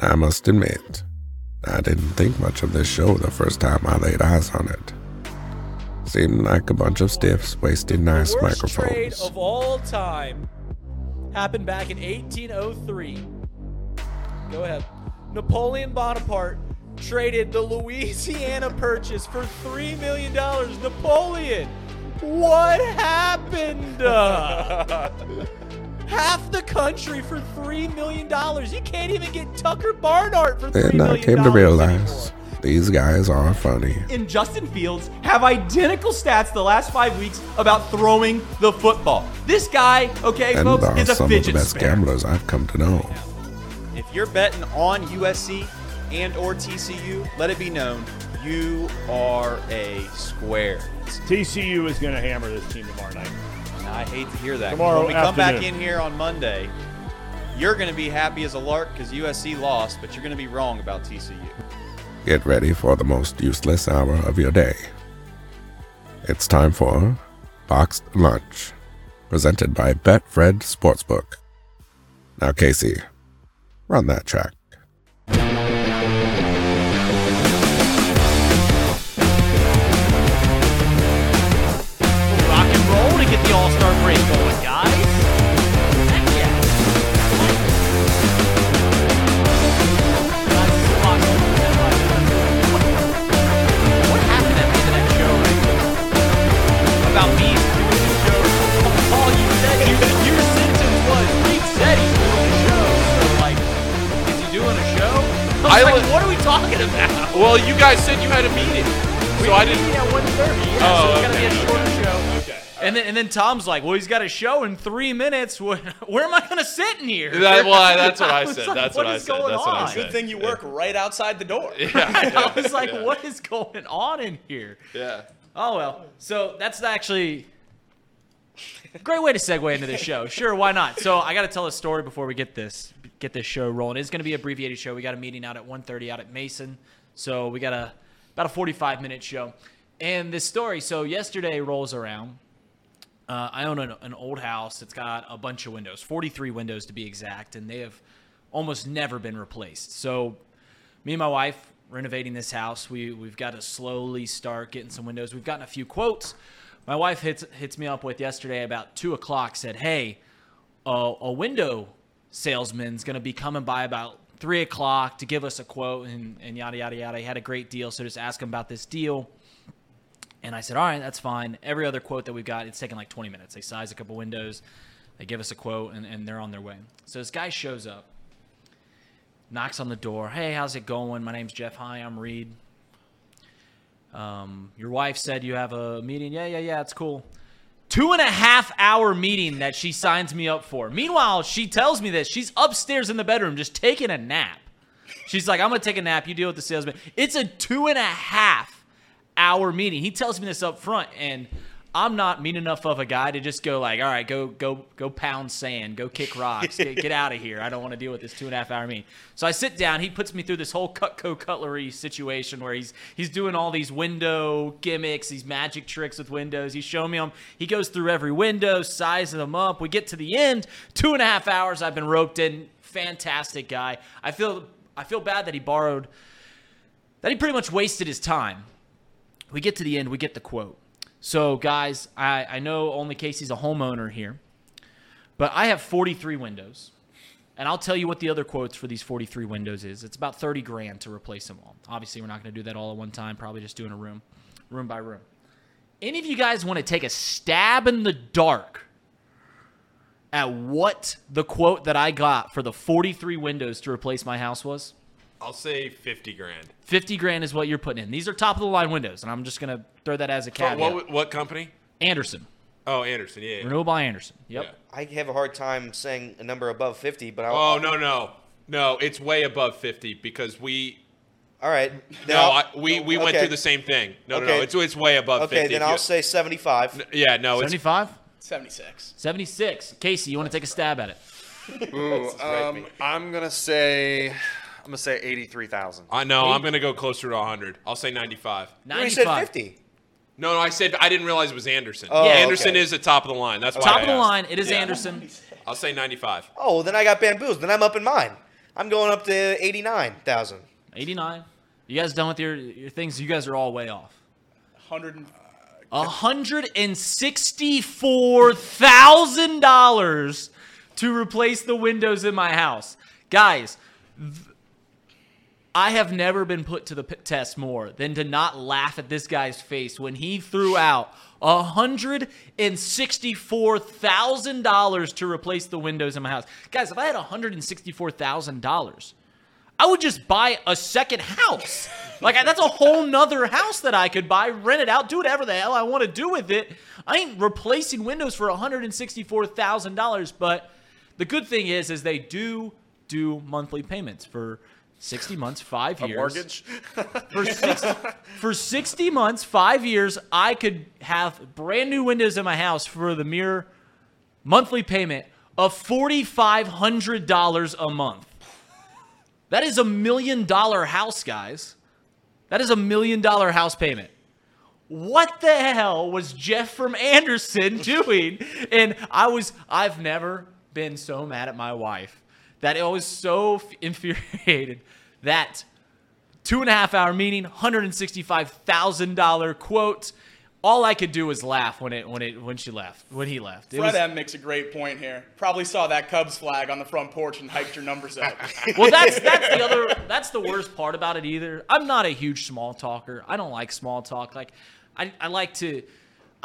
I must admit, I didn't think much of this show the first time I laid eyes on it. Seemed like a bunch of stiffs wasting nice the worst microphones. trade of all time happened back in 1803. Go ahead. Napoleon Bonaparte traded the Louisiana Purchase for $3 million. Napoleon, what happened? Half the country for $3 million. You can't even get Tucker Barnhart for $3 Then I came to anymore. realize these guys are funny. and Justin Fields have identical stats the last five weeks about throwing the football. This guy, okay, And folks, is a fidget. some of the fidget best spinner. gamblers I've come to know. If you're betting on USC and or TCU, let it be known you are a square. TCU is going to hammer this team tomorrow night. I hate to hear that. Tomorrow when we come back in here on Monday, you're going to be happy as a lark because USC lost, but you're going to be wrong about TCU. Get ready for the most useless hour of your day. It's time for Box'd Lunch, presented by Betfred Sportsbook. Now, Casey, run that track. So, like, is he doing a show? I like, li- what are we talking about? Well, you guys said you had a meeting, so I didn't. at 1.30. Yeah, Oh, so it's gonna be a shorter show. And then, and then Tom's like, "Well, he's got a show in three minutes. Where, where am I gonna sit in here?" That, well, that's what I was said. like, That's what what I is said. going That's what I on? said. Good thing you work right outside the door. Yeah. I was like, "What is going on in here?" Yeah. Oh well. So that's actually a great way to segue into this show. Sure, why not? So I got to tell a story before we get this get this show rolling. It's going to be an abbreviated show. We got a meeting out at 1:30 out at Mason. So we got a about a 45 minute show. And this story. So yesterday rolls around. Uh, I own an, an old house. It's got a bunch of windows, 43 windows to be exact, and they have almost never been replaced. So me and my wife renovating this house. We we've got to slowly start getting some windows. We've gotten a few quotes. My wife hits hits me up with yesterday about two o'clock. Said, "Hey, a, a window salesman's going to be coming by about three o'clock to give us a quote and, and yada yada yada. He had a great deal, so just ask him about this deal." And I said, "All right, that's fine." Every other quote that we've got, it's taken like 20 minutes. They size a couple windows, they give us a quote, and, and they're on their way. So this guy shows up knocks on the door. Hey, how's it going? My name's Jeff. Hi, I'm Reid. Um, your wife said you have a meeting. Yeah, yeah, yeah. It's cool. Two and a half hour meeting that she signs me up for. Meanwhile, she tells me this. She's upstairs in the bedroom just taking a nap. She's like, I'm gonna take a nap. You deal with the salesman. It's a two and a half hour meeting. He tells me this up front, and I'm not mean enough of a guy to just go like, all right, go go go pound sand, go kick rocks, get, get out of here. I don't want to deal with this two and a half hour meeting. So I sit down. He puts me through this whole Cutco cutlery situation where he's he's doing all these window gimmicks, these magic tricks with windows. He's showing me them. He goes through every window, sizing them up. We get to the end, two and a half hours. I've been roped in. Fantastic guy. I feel I feel bad that he borrowed that he pretty much wasted his time. We get to the end, we get the quote. So, guys, I, I know only Casey's a homeowner here, but I have 43 windows. And I'll tell you what the other quotes for these 43 windows is. It's about 30 grand to replace them all. Obviously, we're not going to do that all at one time, probably just doing a room, room by room. Any of you guys want to take a stab in the dark at what the quote that I got for the 43 windows to replace my house was? I'll say 50 grand. 50 grand is what you're putting in. These are top of the line windows, and I'm just going to throw that as a What, caveat. what, what company? Andersen. Oh, Andersen. Yeah. yeah. Renewal by Andersen. Yep. Yeah. I have a hard time saying a number above 50, but I'll, Oh no no no! It's way above 50 because we all right. Then no I'll- I, we we went through the same thing. No no no! It's it's way above Okay, 50. then I'll you- say 75. Yeah no 75? 76. 76. Casey, you want to take a stab at it? Ooh, um, I'm gonna say, I'm gonna say eighty-three thousand. I know I'm gonna go closer to 100. I'll say 95. You said 95. 50. No no I said I didn't realize it was Andersen. Oh, Yeah. Andersen okay. is the top of the line. That's why Top I of the asked. line, it is Yeah. Andersen. I'll say 95. Oh, well, then I got bamboozled. Then I'm up in mine. I'm going up to eighty-nine thousand. 89. You guys done with your, your things? You guys are all way off. 100 and $164,000 to replace the windows in my house. Guys, th- I have never been put to the test more than to not laugh at this guy's face when he threw out $164,000 to replace the windows in my house. Guys, if I had $164,000, I would just buy a second house. Like that's a whole nother house that I could buy, rent it out, do whatever the hell I want to do with it. I ain't replacing windows for $164,000. But the good thing is, is they do do monthly payments for 60 months, five years. A mortgage? For 60, for 60 months, five years, I could have brand new windows in my house for the mere monthly payment of $4,500 a month. That is a million dollar house, guys. That is a million dollar house payment. What the hell was Jeff from Andersen doing? And I was, I've never been so mad at my wife that I was so infuriated that two and a half hour meeting, $165,000 quote. All I could do was laugh when it when it when she left when he left. It Fred was, M makes a great point here. Probably saw that Cubs flag on the front porch and hiked your numbers up. well, that's that's the other that's the worst part about it. Either I'm not a huge small talker. I don't like small talk. Like I, I like to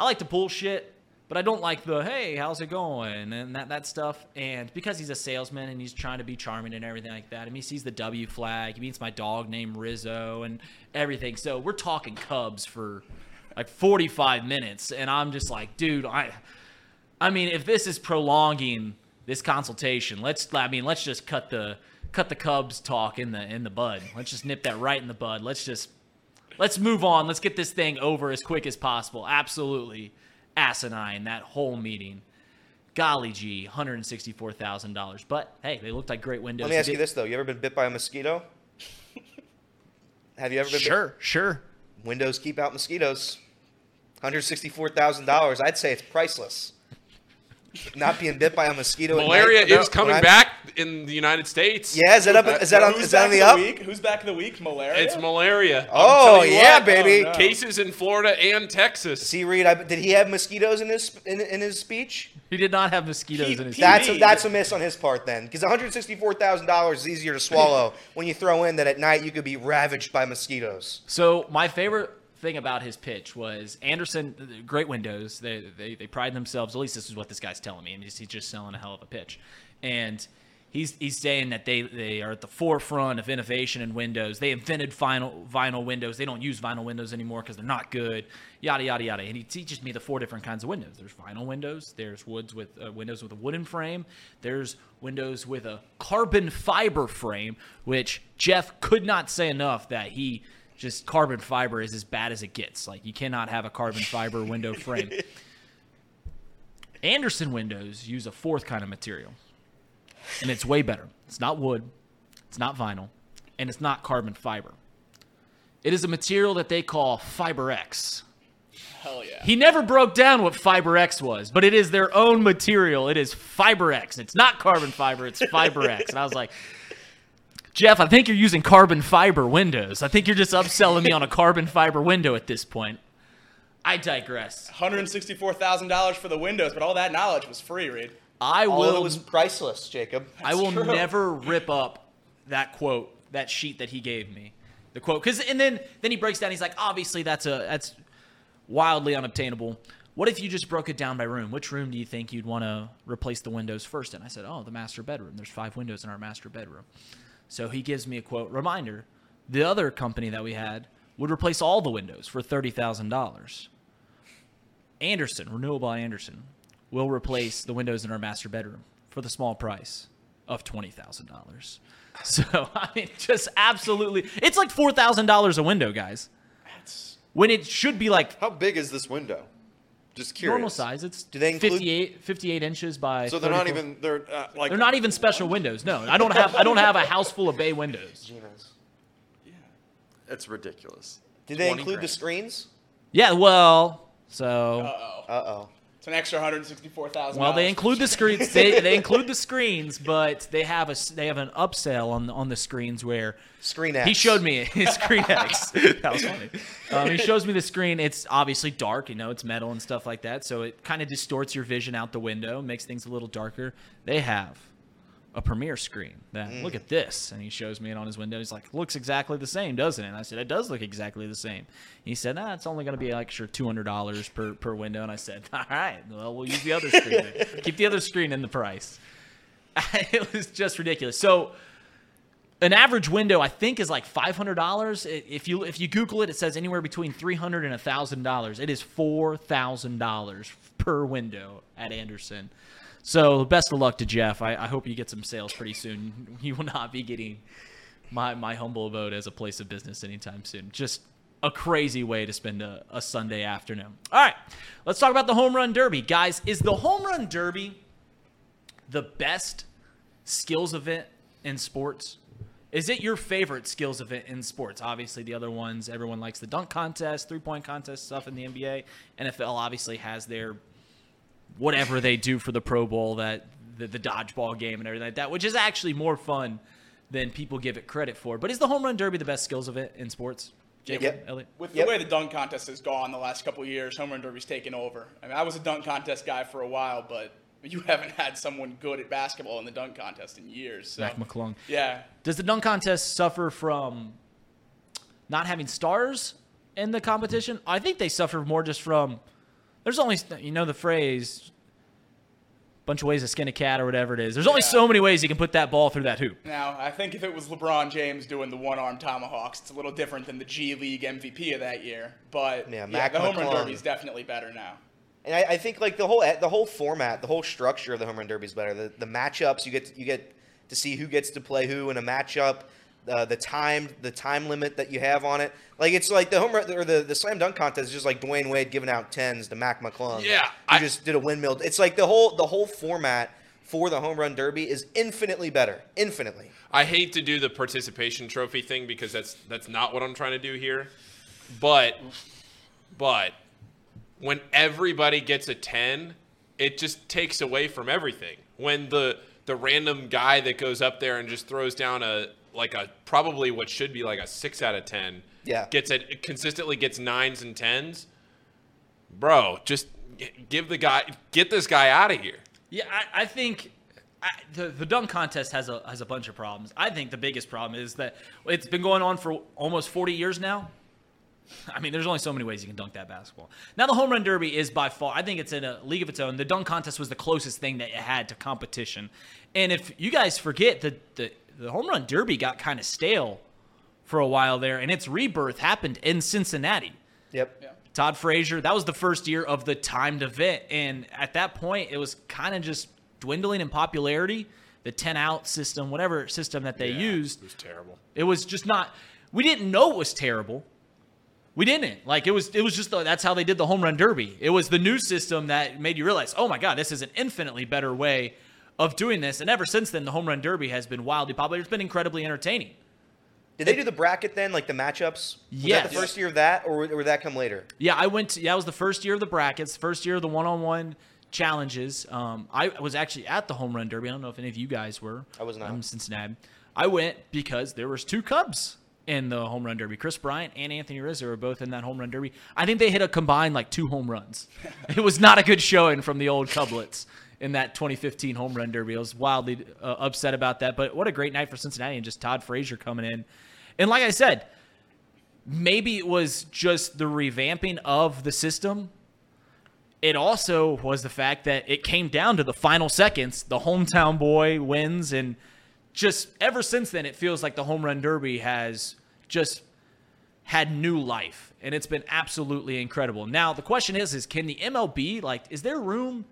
I like to bullshit, but I don't like the hey how's it going and that that stuff. And because he's a salesman and he's trying to be charming and everything like that, and he sees the W flag. He meets my dog named Rizzo and everything. So we're talking Cubs for like 45 minutes, and I'm just like, dude, I. I mean, if this is prolonging this consultation, let's I mean, let's just cut the cut the Cubs talk in the in the bud. Let's just nip that right in the bud. Let's just let's move on. Let's get this thing over as quick as possible. Absolutely asinine that whole meeting. Golly gee, hundred and sixty-four thousand dollars. But hey, they looked like great windows. Let me ask you this though: You ever been bit by a mosquito? Have you ever been? Sure, sure. Windows keep out mosquitoes. Hundred sixty-four thousand dollars. I'd say it's priceless. Not being bit by a mosquito. Malaria night- No, is coming when I- back in the United States. Yeah, is that up? Is that on? Who's Is that on back the up? Week? Who's back in the week? Malaria. It's malaria. Oh yeah, what, baby. oh, no. Cases in Florida and Texas. See, Reid, I, did he have mosquitoes in his in, in his speech? He did not have mosquitoes in his. He- That's a, that's a miss on his part then, because one hundred sixty-four thousand dollars is easier to swallow when you throw in that at night you could be ravaged by mosquitoes. So my favorite thing about his pitch was Andersen, great windows. They, they they pride themselves. At least this is what this guy's telling me. And he's, he's just selling a hell of a pitch, and he's he's saying that they they are at the forefront of innovation in windows. They invented vinyl vinyl windows. They don't use vinyl windows anymore because they're not good. Yada yada yada. And he teaches me the four different kinds of windows. There's vinyl windows. There's woods with uh, windows with a wooden frame. There's windows with a carbon fiber frame, which Jeff could not say enough that he just carbon fiber is as bad as it gets. Like you cannot have a carbon fiber window frame. Andersen windows use a fourth kind of material, and it's way better. It's not wood, it's not vinyl, and it's not carbon fiber. It is a material that they call Fibrex. Hell yeah. He never broke down what Fibrex was, but it is their own material. It is Fibrex. It's not carbon fiber, it's Fibrex. And I was like, Jeff, I think you're using carbon fiber windows. I think you're just upselling me on a carbon fiber window at this point. I digress. $164,000 for the windows, but all that knowledge was free, Reid. I All of it was priceless, Jacob. I will true. never rip up that quote, that sheet that he gave me. The quote cuz and then then he breaks down he's like obviously that's a that's wildly unobtainable. What if you just broke it down by room? Which room do you think you'd want to replace the windows first in? I said, "Oh, the master bedroom. There's 5 windows in our master bedroom." So he gives me a quote reminder. The other company that we had would replace all the windows for $30,000. Andersen, Renewable Andersen, will replace the windows in our master bedroom for the small price of twenty thousand dollars. So I mean, just absolutely, it's like four thousand dollars a window, guys. When it should be like How big is this window? Just curious. normal size. It's Do they include- 58, 58 inches by. So they're not even they're uh, like They're not even special windows. No, I don't have. I don't have a house full of bay windows. yeah It's ridiculous. Did they 20 include the screens? Yeah, well, so Uh oh. Uh oh. It's an extra hundred sixty-four thousand. Well, they include the screens. They, they include the screens, but they have a s- they have an upsell on the, on the screens where Screen X. he showed me his screen X. that was funny. Um, he shows me the screen. It's obviously dark, you know, it's metal and stuff like that, so it kind of distorts your vision out the window, makes things a little darker. They have a premiere screen. That look at mm. this. And he shows me it on his window. He's like looks exactly the same doesn't it? And i said it does look exactly the same. He said nah it's only going to be like sure $200 per, per window. And i said all right well we'll use the other screen keep the other screen in the price. It was just ridiculous. So an average window i think is like $500 if you if you google it it says anywhere between $300 and $1000 it is $4000 per window at andersen so best of luck to Jeff. I, I hope you get some sales pretty soon. You will not be getting my my humble vote as a place of business anytime soon. Just a crazy way to spend a, a Sunday afternoon. All right, let's talk about the home run derby, guys. Is the home run derby the best skills event in sports? Is it your favorite skills event in sports? Obviously, the other ones, everyone likes the dunk contest, three point contest stuff in the NBA. NFL obviously has their whatever they do for the Pro Bowl, that the, the dodgeball game and everything like that, which is actually more fun than people give it credit for. But is the home run derby the best skills of it in sports? Jacob, Yep. Elliot? With the Yep. way the dunk contest has gone the last couple of years, home run derby's taken over. I mean, I was a dunk contest guy for a while, but you haven't had someone good at basketball in the dunk contest in years. So, Mac McClung. yeah, Does the dunk contest suffer from not having stars in the competition? I think they suffer more just from there's only you know the phrase bunch of ways to skin a cat or whatever it is. There's only Yeah. so many ways you can put that ball through that hoop. Now, I think if it was LeBron James doing the one-arm tomahawks, it's a little different than the G League MVP of that year. But Yeah, yeah, Mac the home run derby is definitely better now. And I, I think like the whole the whole format, the whole structure of the home run derby is better. The, the matchups you get you get to see who gets to play who in a matchup. Uh, the time the time limit that you have on it, like it's like the home run or the, the slam dunk contest is just like Dwyane Wade giving out tens to Mac McClung. Yeah, who I- just did a windmill. It's like the whole the whole format for the home run derby is infinitely better, infinitely. I hate to do the participation trophy thing because that's that's not what I'm trying to do here. But but when everybody gets a 10, it just takes away from everything. When the the random guy that goes up there and just throws down a like a probably what should be like a 6 out of 10 Yeah. gets it consistently gets 9s and 10s. Bro, just give the guy get this guy out of here. Yeah, I, I think I, the the dunk contest has a has a bunch of problems. I think the biggest problem is that it's been going on for almost 40 years now. I mean, there's only so many ways you can dunk that basketball. Now, the home run derby is by far, I think it's in a league of its own. The dunk contest was the closest thing that it had to competition. And if you guys forget, the, the, the home run derby got kind of stale for a while there, and its rebirth happened in Cincinnati. Yep. Todd Frazier, that was the first year of the timed event. And at that point, it was kind of just dwindling in popularity. The 10 out system, whatever system that they used, It was terrible. it was just not. We didn't know it was terrible. We didn't like it was. It was just the, that's how they did the home run derby. It was the new system that made you realize, oh my god, this is an infinitely better way of doing this. And ever since then, the home run derby has been wildly popular. It's been incredibly entertaining. Did they do the bracket then, like the matchups? Was Yes. that the first year of that, or, would that come later? Yeah, I went. To, yeah, it was the first year of the brackets, first year of the one-on-one challenges. Um, I was actually at the home run derby. I don't know if any of you guys were. I was not. I'm Cincinnati. I went because there was two Cubs in the home run derby. Kris Bryant and Anthony Rizzo were both in that home run derby. I think they hit a combined like two home runs. it was not a good showing from the old Cublets in that 2015 home run derby. I was wildly uh, upset about that. But what a great night for Cincinnati and just Todd Frazier coming in. And like I said, maybe it was just the revamping of the system. It also was the fact that it came down to the final seconds. The hometown boy wins, and just ever since then, it feels like the home run derby has just had new life, and it's been absolutely incredible. Now the question is: Is can the MLB like? Is there room?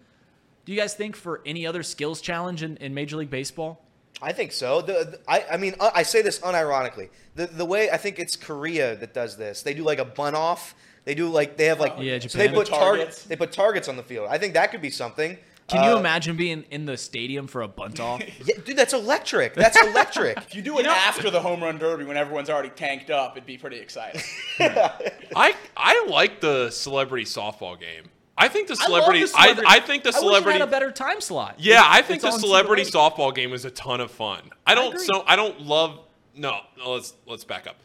Do you guys think for any other skills challenge in, in Major League Baseball? I think so. The, the- I, I mean, uh, I say this unironically. The the way I think it's Korea that does this. They do like a bun off. They do like they have like Yeah, so they Japan. put Targets. targets. They put targets on the field. I think that could be something. Can you Uh, imagine being in the stadium for a bunt off? Yeah, dude, that's electric. That's electric. If you do it after the home run derby when everyone's already tanked up, it'd be pretty exciting. I I like the celebrity softball game. I think the I celebrity. the celebrity- I, I think the celebrity I wish it had a better time slot. Yeah, I think the celebrity late. softball game is a ton of fun. I don't agree. so I don't love no, no, let's let's back up.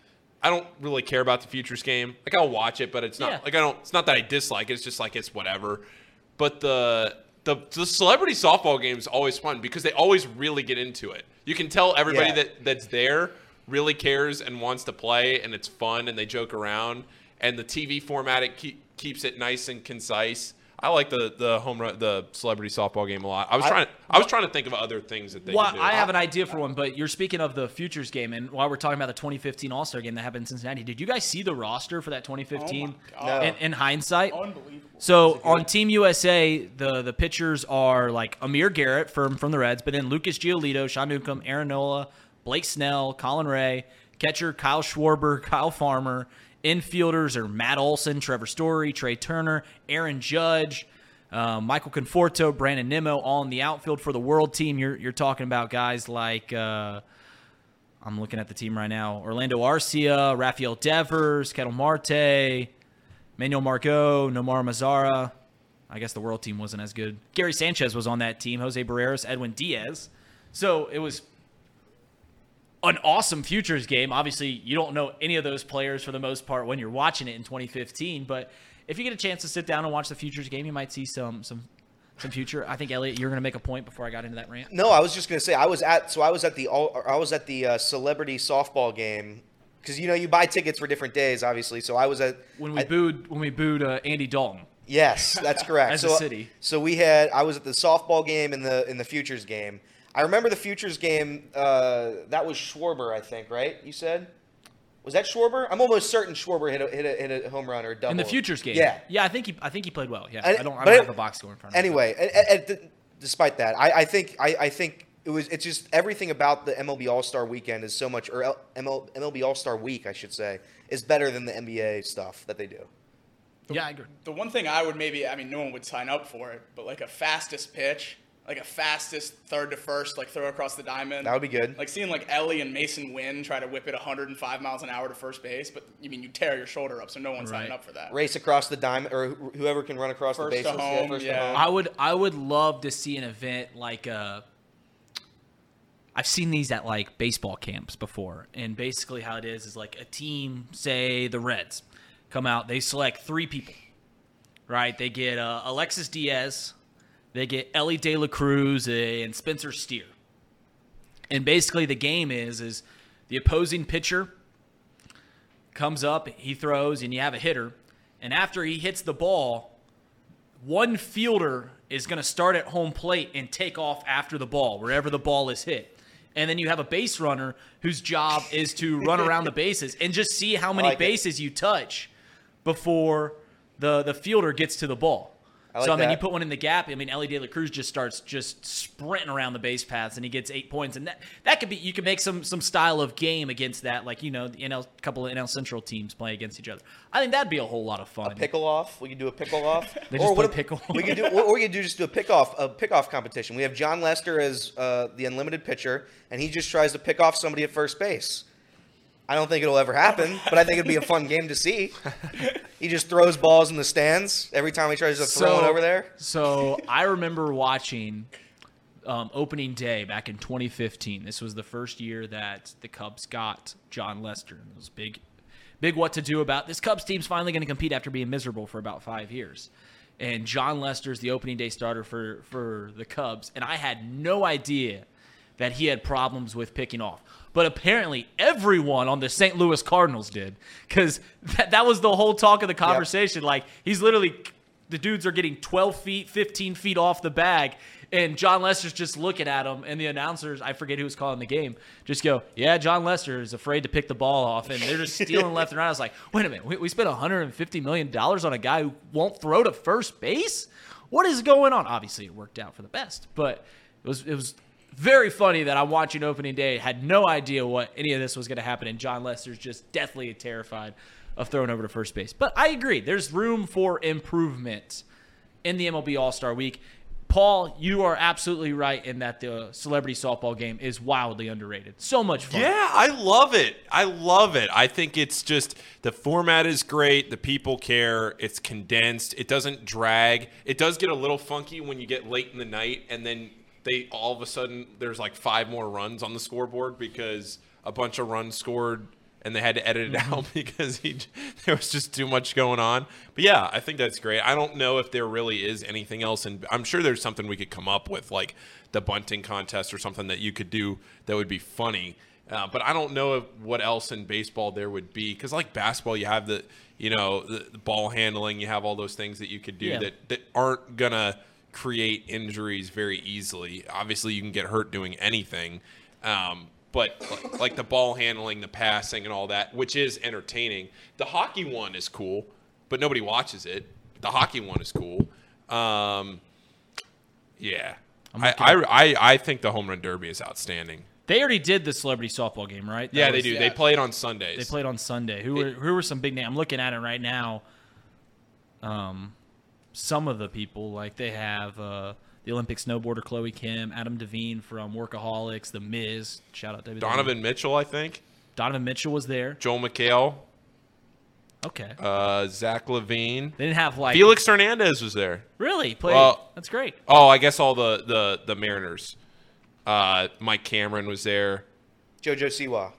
I don't really care about the futures game. Like I'll watch it, but it's not Yeah. like I don't it's not that I dislike it, it's just like it's whatever. But the the the celebrity softball game is always fun because they always really get into it. You can tell everybody Yeah. that that's there really cares and wants to play and it's fun and they joke around and the TV format it keep, keeps it nice and concise. I like the the home run the celebrity softball game a lot. I was I- trying I was trying to think of other things that they Well, could do. I have an idea for one, but you're speaking of the futures game, and while we're talking about the 2015 All Star game that happened in Cincinnati, did you guys see the roster for that 2015? Oh my God. in, in hindsight, Unbelievable. So on Team USA, the the pitchers are like Amir Garrett from from the Reds, but then Lucas Giolito, Sean Newcomb, Aaron Nola, Blake Snell, Colin Rea, catcher Kyle Schwarber, Kyle Farmer. Infielders are Matt Olson, Trevor Story, Trea Turner, Aaron Judge, um, Michael Conforto, Brandon Nimmo, all in the outfield for the World Team. You're you're talking about guys like. Uh, I'm looking at the team right now. Orlando Arcia, Rafael Devers, Ketel Marte, Manuel Margot, Nomar Mazara. I guess the world team wasn't as good. Gary Sanchez was on that team. Jose Barreras, Edwin Diaz. So it was an awesome futures game. Obviously, you don't know any of those players for the most part when you're watching it in 2015. But if you get a chance to sit down and watch the futures game, you might see some some some future. I think Elliot, you're going to make a point before I got into that rant. No, I was just gonna say I was at so I was at the all I was at the uh, celebrity softball game because you know you buy tickets for different days, obviously. So I was at When we I- booed when we booed uh, Andy Dalton. Yes, that's correct. As so, a city. So we had I was at the softball game and the in the futures game. I remember the futures game. Uh, that was Schwarber, I think, right? You said. Was that Schwarber? I'm almost certain Schwarber hit a, hit a, hit a home run or a double In the futures game. Yeah. Yeah, I think he I think he played well. Yeah. And- I don't I don't it- have the box score in front of me. Anyway, a- a- a- d- despite that, I, I think I, I think it was it's just everything about the MLB All Star Weekend is so much or ML, MLB All Star Week, I should say, is better than the NBA stuff that they do. Yeah, I agree. The one thing I would maybe, I mean, no one would sign up for it, but like a fastest pitch, like a fastest third to first, like throw across the diamond. That would be good. Like seeing like Elly and Masyn Winn try to whip it 105 miles an hour to first base, but you mean you tear your shoulder up, so no one's signing up for that. Race across the diamond or whoever can run across First the to bases. home, first yeah. to home. I would I would love to see an event like uh I've seen these at like baseball camps before, and basically how it is is like a team, say the Reds, come out, they select three people, right? They get uh, Alexis Diaz, they get Elly De La Cruz, and Spencer Steer, and basically the game is is the opposing pitcher comes up, he throws, and you have a hitter, and after he hits the ball, one fielder is going to start at home plate and take off after the ball, wherever the ball is hit. And then you have a base runner whose job is to run around the bases and just see how many like it. bases you touch before the, the fielder gets to the ball. I like so I mean, you put one in the gap. I mean, Elly De La Cruz just starts just sprinting around the base paths, and he gets eight points. And that that could be you could make some some style of game against that, like you know, the NL couple of NL Central teams play against each other. I think that'd be a whole lot of fun. pickle off. We could do a pickle off. They just play what pickle. We could do, or we could do just do a pick off, a pick off competition. We have Jon Lester as uh, the unlimited pitcher, and he just tries to pick off somebody at first base. I don't think it'll ever happen, but I think it'd be a fun game to see. He just throws balls in the stands every time he tries to throw one over there. So I remember watching um, opening day back in 2015. This was the first year that the Cubs got Jon Lester. It was big, big what to do about this Cubs team's finally going to compete after being miserable for about five years. And Jon Lester's the opening day starter for for the Cubs, and I had no idea that he had problems with picking off. But apparently, everyone on the St. Louis Cardinals did, because that, that was the whole talk of the conversation. Like he's literally, the dudes are getting 12 feet, 15 feet off the bag, and Jon Lester's just looking at him, and the announcers, I forget who was calling the game, just go, "Yeah, Jon Lester is afraid to pick the ball off," and they're just stealing left and right. I was like, "Wait a minute, we, we spent 150 million dollars on a guy who won't throw to first base? What is going on?" Obviously, it worked out for the best, but it was it was very funny that I'm watching opening day, had no idea what any of this was going to happen, and Jon Lester's just deathly terrified of throwing over to first base. But I agree, there's room for improvement in the MLB All Star Week. Paul, you are absolutely right in that the celebrity softball game is wildly underrated. So much fun. Yeah, I love it. I love it. I think it's just the format is great. The people care. It's condensed. It doesn't drag. It does get a little funky when you get late in the night and then they all of a sudden there's like five more runs on the scoreboard because a bunch of runs scored and they had to edit it Mm-hmm. out because he, there was just too much going on. But yeah, I think that's great. I don't know if there really is anything else, and I'm sure there's something we could come up with, like the bunting contest or something that you could do that would be funny. Uh, but I don't know if, what else in baseball there would be because like basketball, you have the you know the, the ball handling, you have all those things that you could do Yeah. that that aren't gonna create injuries very easily. Obviously, you can get hurt doing anything. Um, but like, like the ball handling, the passing, and all that, which is entertaining. The hockey one is cool, but nobody watches it. The hockey one is cool. Um, yeah, I, I, I, I think the home run derby is outstanding. They already did the celebrity softball game, right? That Yeah, they was- do. They play it on Sundays. They played on Sunday. Who were who were some big names? I'm looking at it right now. Um, some of the people like they have uh, the Olympic snowboarder Chloe Kim, Adam DeVine from Workaholics, The Miz. Shout out to Donovan Mitchell, I think. Donovan Mitchell was there. Joel McHale. Okay. Uh, Zach LaVine. They didn't have like Felix Hernandez was there. Really? Played. Well- That's great. Oh, I guess all the the the Mariners. Uh, Mike Cameron was there. JoJo Siwa.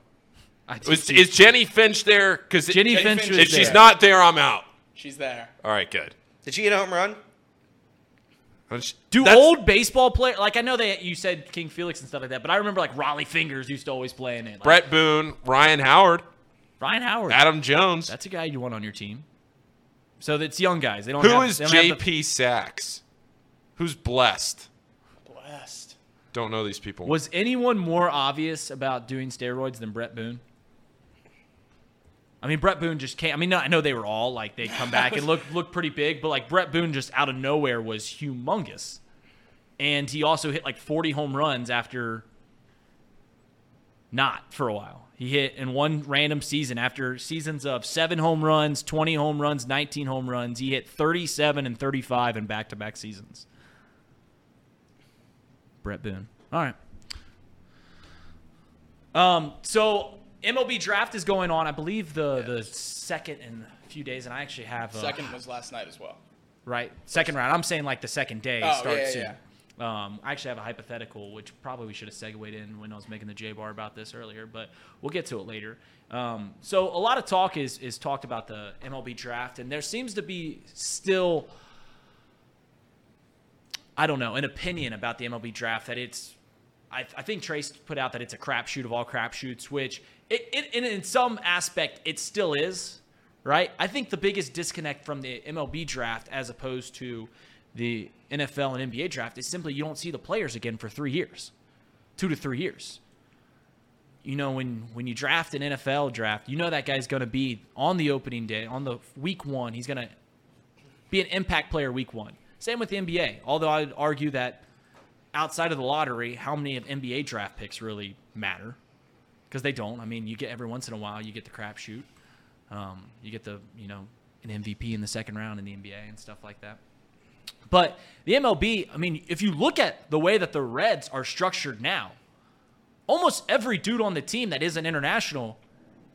Was, is Jennie Finch there? Because Jennie Finch was if she's not there, I'm out. She's there. All right, good. Did she hit a home run? Do That's- old baseball players like I know that you said King Felix and stuff like that, but I remember like Rollie Fingers used to always play in it. Like, Bret Boone, Ryan Howard, Ryan Howard, Adam Jones. That's a guy you want on your team. So that's young guys. They don't. Who have, is they the- JP Sachs? Who's blessed? Blessed. Don't know these people. Was anyone more obvious about doing steroids than Bret Boone? I mean, Bret Boone just came. I mean, I know they were all like they come back and look look pretty big, but like Bret Boone just out of nowhere was humongous, and he also hit like 40 home runs after not for a while. He hit in one random season after seasons of seven home runs, 20 home runs, 19 home runs. He hit 37 and 35 in back to back seasons. Bret Boone. All right. Um, so MLB draft is going on. I believe the the second in a few days, and I actually have uh, Second was last night as well. right second round. I'm saying like the second day Oh, starts yeah, soon. yeah, Um, I actually have a hypothetical, which probably we should have segued in when I was making the J bar about this earlier, but we'll get to it later. Um, so a lot of talk is is talked about the MLB draft, and there seems to be still, I don't know, an opinion about the MLB draft that it's. I, I think Trace put out that it's a crapshoot of all crapshoots, which it, it in, some aspect it still is, right? I think the biggest disconnect from the MLB draft as opposed to the NFL and NBA draft is simply you don't see the players again for three years, two to three years. You know, when when you draft an NFL draft, you know that guy's going to be on the opening day, on the week one. He's going to be an impact player week one. Same with the NBA. Although I'd argue that outside of the lottery, how many of NBA draft picks really matter? Because they don't. I mean, you get every once in a while, you get the crapshoot. Um, you get the you know an MVP in the second round in the NBA and stuff like that. But the MLB, I mean, if you look at the way that the Reds are structured now, almost every dude on the team that isn't international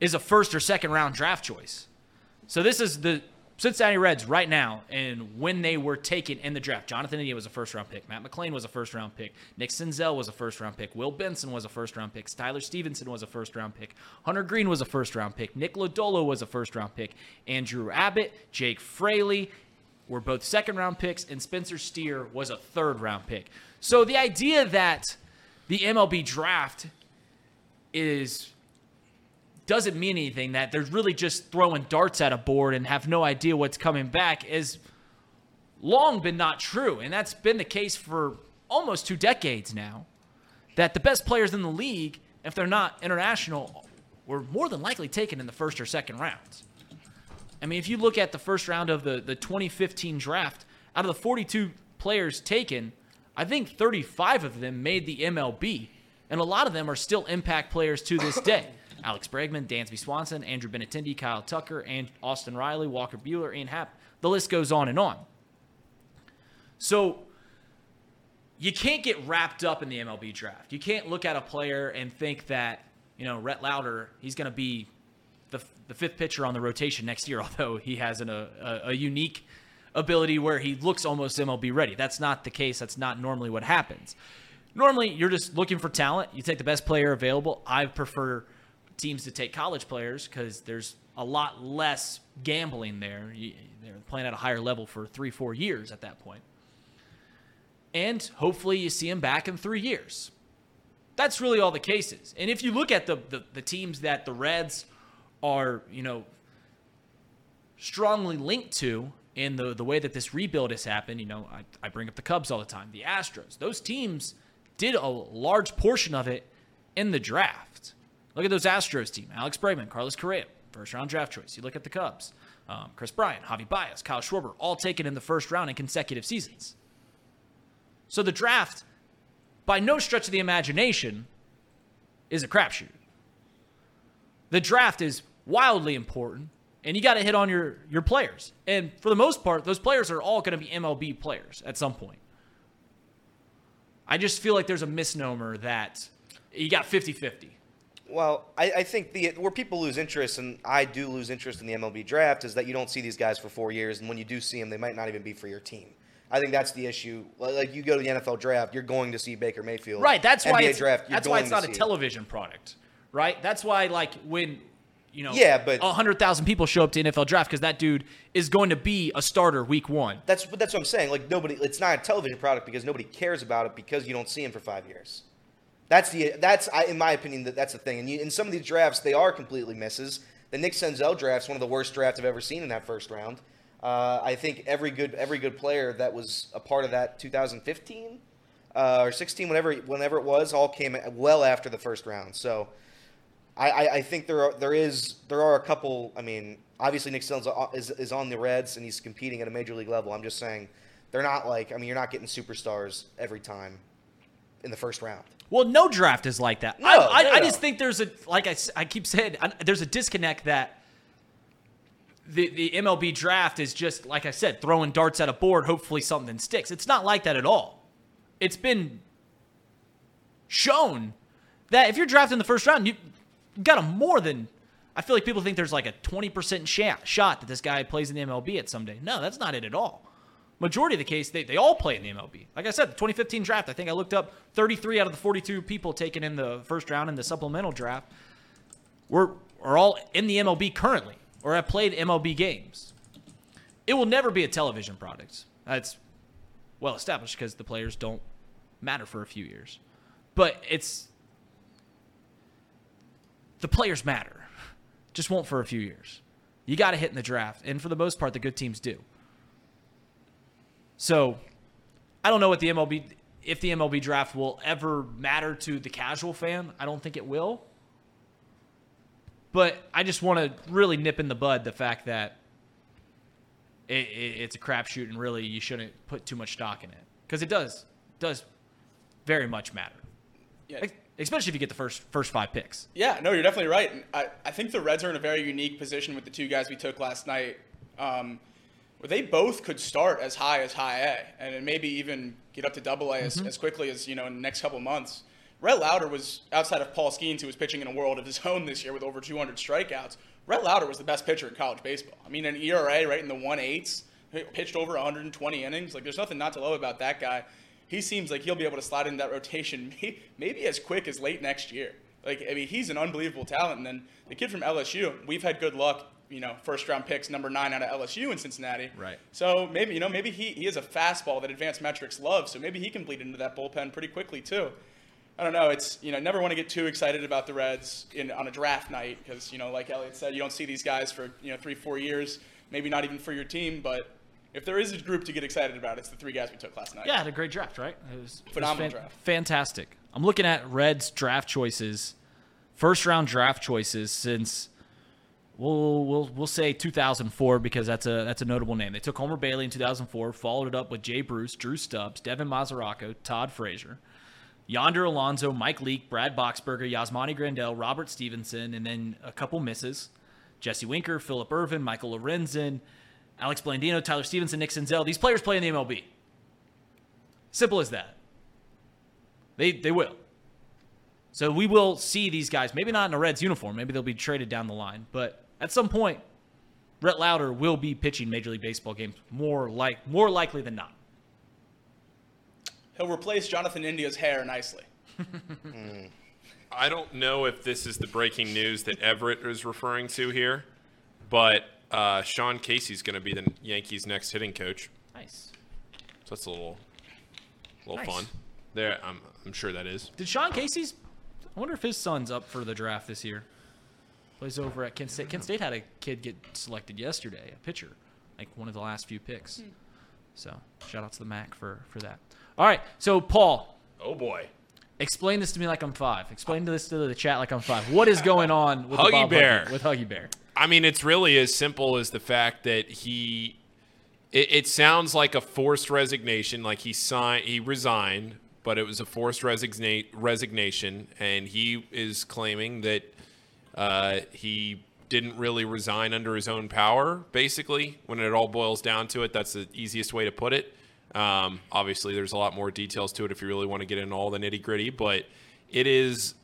is a first or second round draft choice. So this is the Cincinnati Reds right now, and when they were taken in the draft, Jonathan India was a first round pick, Matt McLain was a first round pick, Nick Senzel was a first round pick, Will Benson was a first round pick, Tyler Stephenson was a first round pick, Hunter Greene was a first round pick, Nick Lodolo was a first round pick, Andrew Abbott, Jake Fraley were both second round picks, and Spencer Steer was a third round pick. So the idea that the MLB draft is doesn't mean anything that they're really just throwing darts at a board and have no idea what's coming back is long been not true. And that's been the case for almost two decades now that the best players in the league if they're not international were more than likely taken in the first or second rounds i mean if you look at the first round of the, the 2015 draft out of the 42 players taken i think 35 of them made the mlb and a lot of them are still impact players to this day Alex Bregman, Dansby Swanson, Andrew Benintendi, Kyle Tucker, and Austin Riley, Walker Buehler, Ian Happ. The list goes on and on. So you can't get wrapped up in the MLB draft. You can't look at a player and think that, you know, Rhett Lowder, he's going to be the, the fifth pitcher on the rotation next year, although he has an, a, a unique ability where he looks almost MLB ready. That's not the case. That's not normally what happens. Normally, you're just looking for talent. You take the best player available. I prefer teams to take college players because there's a lot less gambling there. They're playing at a higher level for three, four years at that point and hopefully you see them back in three years. That's really all the cases. And if you look at the, the, the teams that the Reds are, you know, strongly linked to in the, the way that this rebuild has happened, you know, I, I bring up the Cubs all the time, the Astros, those teams did a large portion of it in the draft. Look at those Astros team, Alex Bregman, Carlos Correa, first round draft choice. You look at the Cubs, um, Kris Bryant, Javi Baez, Kyle Schwarber, all taken in the first round in consecutive seasons. So the draft, by no stretch of the imagination, is a crapshoot. The draft is wildly important, and you got to hit on your, your players. And for the most part, those players are all going to be MLB players at some point. I just feel like there's a misnomer that you got 50 50. Well, I, I, think the where people lose interest, and I do lose interest in the MLB draft, is that you don't see these guys for four years, and when you do see them, they might not even be for your team. I think that's the issue. Like you go to the NFL draft, you're going to see Baker Mayfield. Right. That's NBA why it's, draft. that's why it's not a television it. product. Right. That's why like when you know, yeah, but hundred thousand people show up to NFL draft because that dude is going to be a starter week one. That's but that's what I'm saying. Like nobody, it's not a television product because nobody cares about it because you don't see him for five years. That's the that's I, in my opinion that that's the thing. And you, in some of these drafts, they are completely misses. The Nick Senzel draft is one of the worst drafts I've ever seen in that first round. Uh, I think every good every good player that was a part of that 2015 uh, or 16, whenever whenever it was, all came well after the first round. So I, I, I think there are there is there are a couple. I mean, obviously Nick Stones is is on the Reds and he's competing at a major league level. I'm just saying they're not like I mean you're not getting superstars every time in the first round. Well, no draft is like that. No, I, I, no. I just think there's a like I, I keep saying there's a disconnect that the, the MLB draft is just, like I said, throwing darts at a board, hopefully something sticks. It's not like that at all. It's been shown that if you're drafted in the first round, you got a more than. I feel like people think there's like a 20% shot, shot that this guy plays in the MLB at someday. No, that's not it at all. Majority of the case, they, they all play in the MLB. Like I said, the 2015 draft, I think I looked up 33 out of the 42 people taken in the first round in the supplemental draft were, are all in the MLB currently or have played MLB games. It will never be a television product. That's well established because the players don't matter for a few years. But it's the players matter. Just won't for a few years. You got to hit in the draft, and for the most part, the good teams do. So, I don't know what the MLB if the MLB draft will ever matter to the casual fan. I don't think it will. But I just want to really nip in the bud the fact that it, it, it's a crapshoot and really you shouldn't put too much stock in it because it does does very much matter. Yeah. Especially if you get the first first five picks. Yeah, no, you're definitely right. I, I think the Reds are in a very unique position with the two guys we took last night. Um, where they both could start as high as high A and maybe even get up to double A mm-hmm. as, as quickly as, you know, in the next couple months. Rhett Lowder was outside of Paul Skenes, who was pitching in a world of his own this year with over 200 strikeouts. Rhett Lowder was the best pitcher in college baseball. I mean, an ERA right in the one eights, pitched over 120 innings. Like, there's nothing not to love about that guy. He seems like he'll be able to slide into that rotation maybe as quick as late next year. Like, I mean, he's an unbelievable talent. And then the kid from LSU, we've had good luck you know, first round picks, number nine out of LSU in Cincinnati. Right. So maybe, you know, maybe he, he has a fastball that advanced metrics love. So maybe he can bleed into that bullpen pretty quickly too. I don't know. It's you know never want to get too excited about the Reds in on a draft night because you know like Elliot said you don't see these guys for you know three four years maybe not even for your team but if there is a group to get excited about it's the three guys we took last night. Yeah, had a great draft, right? It was phenomenal it was fan- draft. Fantastic. I'm looking at Reds draft choices, first round draft choices since we'll we'll we'll say 2004 because that's a that's a notable name. They took Homer Bailey in 2004, followed it up with Jay Bruce, Drew Stubbs, Devin Mesoraco, Todd Frazier. Yonder Alonso, Mike Leake, Brad Boxberger, Yasmani Grandal, Robert Stephenson, and then a couple misses. Jesse Winker, Philip Ervin, Michael Lorenzen, Alex Blandino, Tyler Stephenson, Nick Senzel. These players play in the MLB. Simple as that. They they will. So we will see these guys, maybe not in a Reds uniform, maybe they'll be traded down the line, but at some point, Brett Lowder will be pitching Major League Baseball games more like more likely than not. He'll replace Jonathan India's hair nicely. I don't know if this is the breaking news that Everett is referring to here, but uh, Sean Casey's going to be the Yankees' next hitting coach. Nice. So that's a little, little Nice. fun. There, I'm, I'm sure that is. Did Sean Casey's? I wonder if his son's up for the draft this year. Plays over at Kent State. Kent State had a kid get selected yesterday, a pitcher, like one of the last few picks. Hmm. So shout out to the Mac for for that. All right, so Paul, Oh boy, explain this to me like I'm five. Explain to this to the chat like I'm five. What is going on with Huggy Bob Bear. Huggy, with Huggy Bear? I mean, it's really as simple as the fact that he. It, it sounds like a forced resignation, like he signed, he resigned, but it was a forced resigna- resignation, and he is claiming that uh, he didn't really resign under his own power. Basically, when it all boils down to it, that's the easiest way to put it. Um, obviously, there's a lot more details to it if you really want to get into all the nitty gritty, but it is,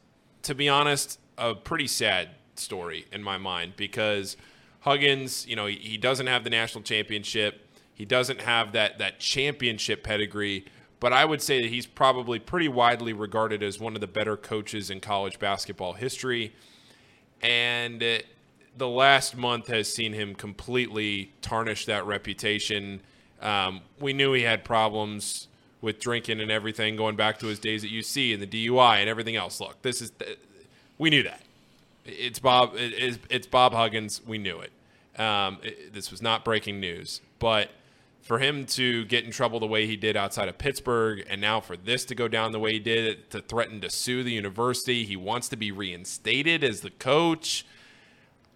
to be honest, a pretty sad story in my mind because Huggins, you know, he doesn't have the national championship. He doesn't have that that championship pedigree, but I would say that he's probably pretty widely regarded as one of the better coaches in college basketball history. And the last month has seen him completely tarnish that reputation. Um, we knew he had problems with drinking and everything going back to his days at UC and the DUI and everything else. Look, this is we knew that. It's Bob. It's, it's Bob Huggins. We knew it. Um, it- This was not breaking news, but for him to get in trouble the way he did outside of Pittsburgh, and now for this to go down the way he did, to threaten to sue the university, he wants to be reinstated as the coach.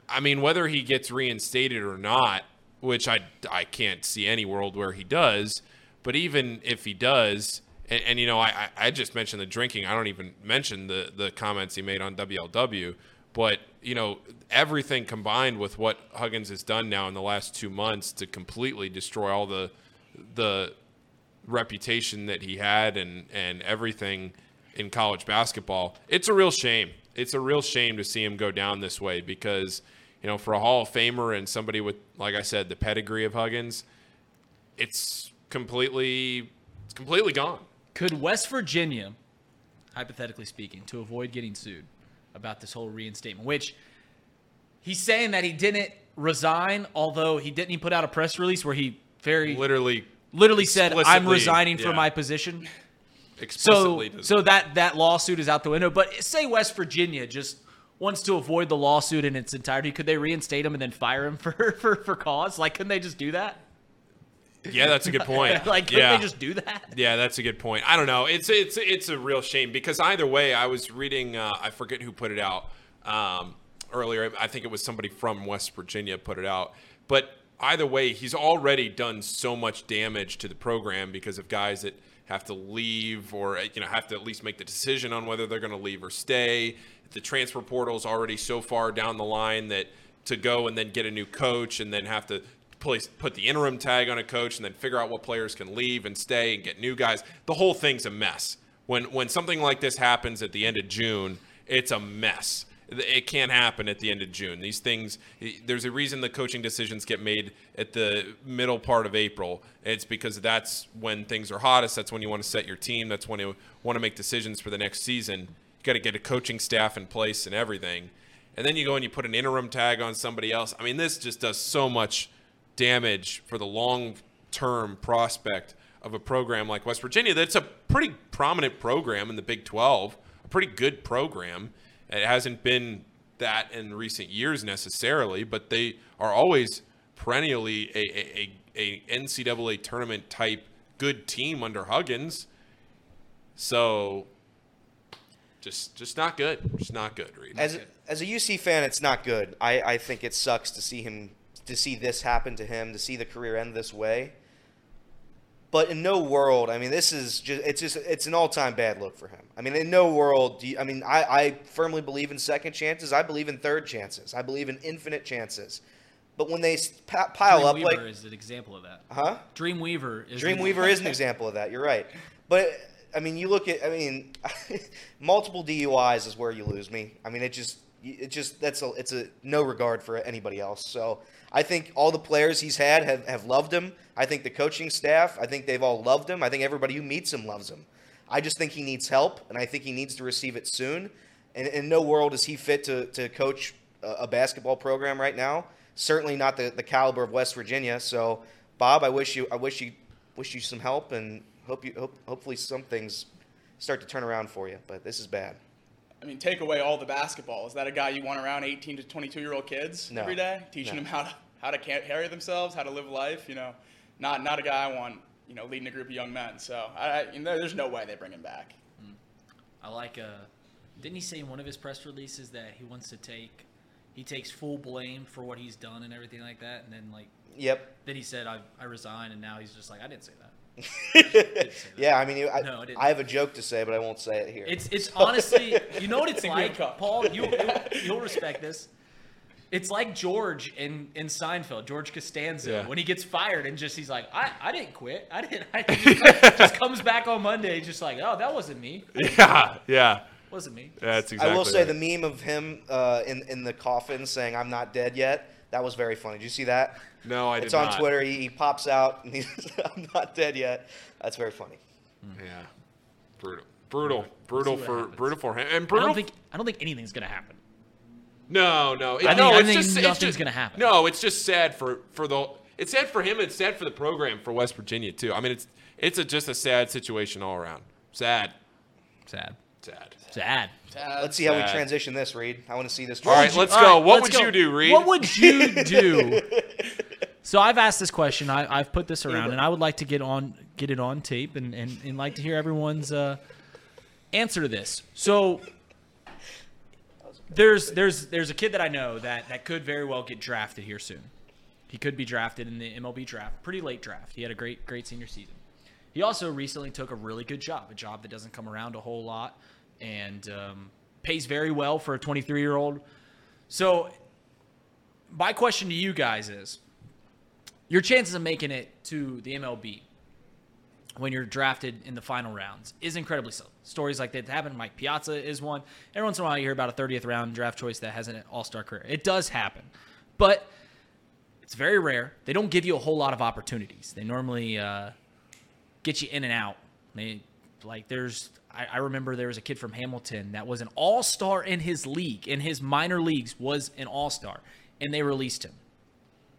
I mean, whether he gets reinstated or not, which I, I can't see any world where he does, but even if he does, and, and you know, I, I I just mentioned the drinking. I don't even mention the, the comments he made on WLW, but, you know, everything combined with what Huggins has done now in the last two months to completely destroy all the, the reputation that he had and, and everything in college basketball, it's a real shame. It's a real shame to see him go down this way because, you know, for a Hall of Famer and somebody with, like I said, the pedigree of Huggins, it's completely, it's completely gone. Could West Virginia, hypothetically speaking, to avoid getting sued about this whole reinstatement, which he's saying that he didn't resign, although he didn't he put out a press release where he very Literally, literally said, "I'm resigning yeah. my position." So, so that that lawsuit is out the window. But say West Virginia just wants to avoid the lawsuit in its entirety, could they reinstate him and then fire him for for, for cause? Like, couldn't they just do that? Yeah, that's a good point. like, yeah. they just do that? Yeah, that's a good point. I don't know. It's it's it's a real shame because either way, I was reading. Uh, I forget who put it out um, earlier. I think it was somebody from West Virginia put it out. But either way, he's already done so much damage to the program because of guys that have to leave or you know have to at least make the decision on whether they're going to leave or stay. The transfer portal is already so far down the line that to go and then get a new coach and then have to place put the interim tag on a coach and then figure out what players can leave and stay and get new guys. The whole thing's a mess. When when something like this happens at the end of June, it's a mess. It can't happen at the end of June. These things, there's a reason the coaching decisions get made at the middle part of April. It's because that's when things are hottest. That's when you want to set your team. That's when you want to make decisions for the next season. You got to get a coaching staff in place and everything. And then you go and you put an interim tag on somebody else. I mean, this just does so much damage for the long term prospect of a program like West Virginia that's a pretty prominent program in the Big 12, a pretty good program. It hasn't been that in recent years necessarily, but they are always perennially a, a, a, a NCAA tournament type good team under Huggins. So just just not good. Just not good, Reid. As as a UC fan, it's not good. I, I think it sucks to see him to see this happen to him, to see the career end this way. But in no world, I mean, this is just it's just it's an all time bad look for him. I mean, in no world, do you, I mean, I, I firmly believe in second chances. I believe in third chances. I believe in infinite chances. But when they pile up Dreamweaver like is an example of that. Huh? Dreamweaver is Dreamweaver is an example of that. You're right. But I mean, you look at. I mean, multiple DUIs is where you lose me. I mean, it just, it just that's a, it's a no regard for anybody else. So I think all the players he's had have, have loved him. I think the coaching staff, I think they've all loved him. I think everybody who meets him loves him. I just think he needs help, and I think he needs to receive it soon. And in no world is he fit to, to coach a, basketball program right now. Certainly not the, the caliber of West Virginia. So, Bob, I wish you I wish you wish you some help, and hope you hope hopefully some things start to turn around for you. But this is bad. I mean, take away all the basketball. Is that a guy you want around 18 to 22 year old kids No. every day, teaching No. them how to how to ca- carry themselves, how to live life? You know, not not a guy I want. You know, leading a group of young men. So I, I you know, there's no way they bring him back. I like. Uh, didn't he say in one of his press releases that he wants to take, he takes full blame for what he's done and everything like that, and then like. Yep. Then he said, "I I resign," and now he's just like, "I didn't say that." Yeah, I mean, I, No, I have a joke to say, but I won't say it here. It's it's honestly, you know what it's think like. Paul. You you'll, you'll respect this. It's like George in, in Seinfeld, George Costanza, Yeah. when he gets fired and just he's like, I, I didn't quit. I didn't. I just, just comes back on Monday, just like, oh, that wasn't me. Yeah, yeah. Wasn't me. That's exactly. I exactly. will say right. the meme of him uh, in in the coffin saying "I'm not dead yet." That was very funny. Did you see that? No, I did It's on not. Twitter. He, he pops out and he's "I'm not dead yet." That's very funny. Mm-hmm. Yeah, brutal, brutal, brutal what for happens. brutal for him, and I brutal. don't think I don't think anything's gonna happen. no, no, it- I think- no. I it's think just it's nothing's just, gonna happen. No, it's just sad for for the. It's sad for him. It's sad for the program for West Virginia too. I mean, it's it's a, just a sad situation all around. Sad, Sad. sad. Sad. Let's see how we sad. transition this, Reid. I want to see this. All right, let's All go. right, what let's would go. you do, Reid? What would you do? so I've asked this question. I, I've put this around, and I would like to get on get it on tape and, and, and like to hear everyone's uh, answer to this. So there's there's there's a kid that I know that that could very well get drafted here soon. He could be drafted in the MLB draft, pretty late draft. He had a great great senior season. He also recently took a really good job, a job that doesn't come around a whole lot, and um, pays very well for a 23 year old. So, my question to you guys is your chances of making it to the MLB when you're drafted in the final rounds is incredibly slow. Stories like that happen. Mike Piazza is one. Every once in a while, you hear about a 30th round draft choice that has an all star career. It does happen. But it's very rare. They don't give you a whole lot of opportunities. They normally uh, get you in and out. They like there's I, I remember there was a kid from Hamilton that was an all star in his league, in his minor leagues was an all star, and they released him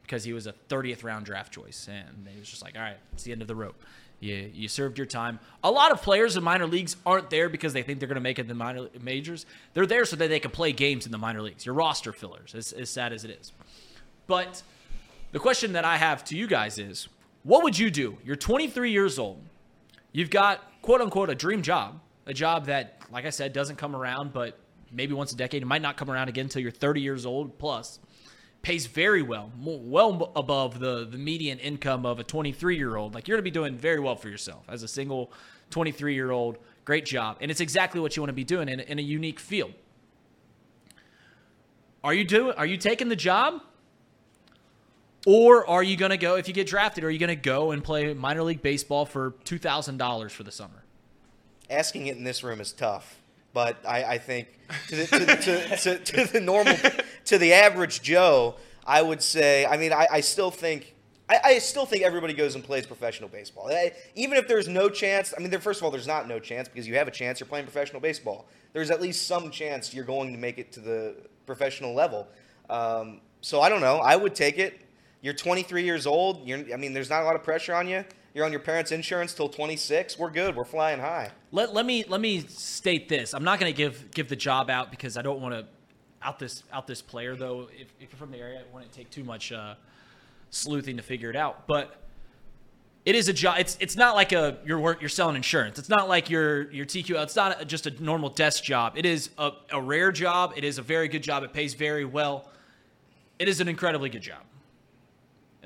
because he was a 30th round draft choice, and they was just like, all right, it's the end of the rope. You you served your time. A lot of players in minor leagues aren't there because they think they're going to make it in the minor majors. They're there so that they can play games in the minor leagues. Your roster fillers, as, as sad as it is. But the question that I have to you guys is what would you do? You're 23 years old. You've got, quote unquote, a dream job, a job that, like I said, doesn't come around, but maybe once a decade. It might not come around again until you're 30 years old plus. Pays very well, well above the, the median income of a 23 year old. Like, you're going to be doing very well for yourself as a single 23 year old. Great job. And it's exactly what you want to be doing in, in a unique field. Are you doing? Are you taking the job? Or are you going to go, if you get drafted, are you going to go and play minor league baseball for $2,000 for the summer? Asking it in this room is tough, but I, I think to the, to, to, to, to the normal, to the average Joe, I would say. I mean, I, I still think. I, I still think everybody goes and plays professional baseball. Even if there's no chance, I mean, there, first of all, there's not no chance because you have a chance. You're playing professional baseball. There's at least some chance you're going to make it to the professional level. Um, so I don't know. I would take it. You're 23 years old. You're, I mean, there's not a lot of pressure on you. You're on your parents' insurance till 26. We're good. We're flying high. Let, let me let me state this. I'm not going to give give the job out because I don't want to out this out this player though. If, if you're from the area, it wouldn't take too much uh, sleuthing to figure it out. But it is a job. It's it's not like a you're work you're selling insurance. It's not like your your TQ. It's not just a normal desk job. It is a, a rare job. It is a very good job. It pays very well. It is an incredibly good job.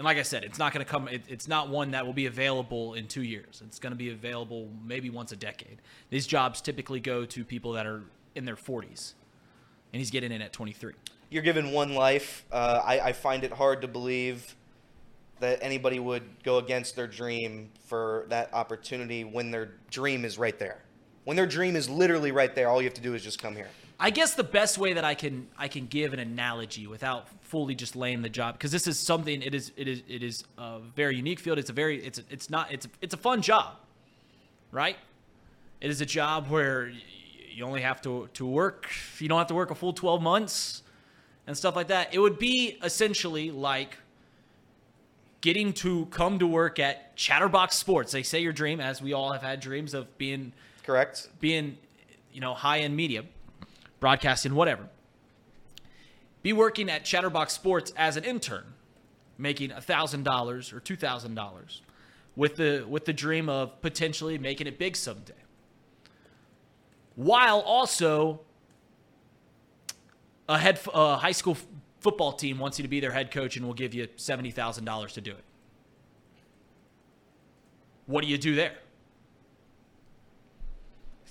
And like I said, it's not going to come. It, it's not one that will be available in two years. It's going to be available maybe once a decade. These jobs typically go to people that are in their 40s, and he's getting in at 23. You're given one life. Uh, I, I find it hard to believe that anybody would go against their dream for that opportunity when their dream is right there. When their dream is literally right there, all you have to do is just come here. I guess the best way that I can I can give an analogy without fully just laying the job because this is something it is it is it is a very unique field. It's a very it's it's not it's it's a fun job, right? It is a job where you only have to to work. You don't have to work a full twelve months and stuff like that. It would be essentially like getting to come to work at Chatterbox Sports. They say your dream, as we all have had dreams of being correct, being you know high end media, broadcasting, whatever. Be working at Chatterbox Sports as an intern, making thousand dollars or two thousand dollars, with the with the dream of potentially making it big someday. While also a head a high school f- football team wants you to be their head coach and will give you seventy thousand dollars to do it. What do you do there?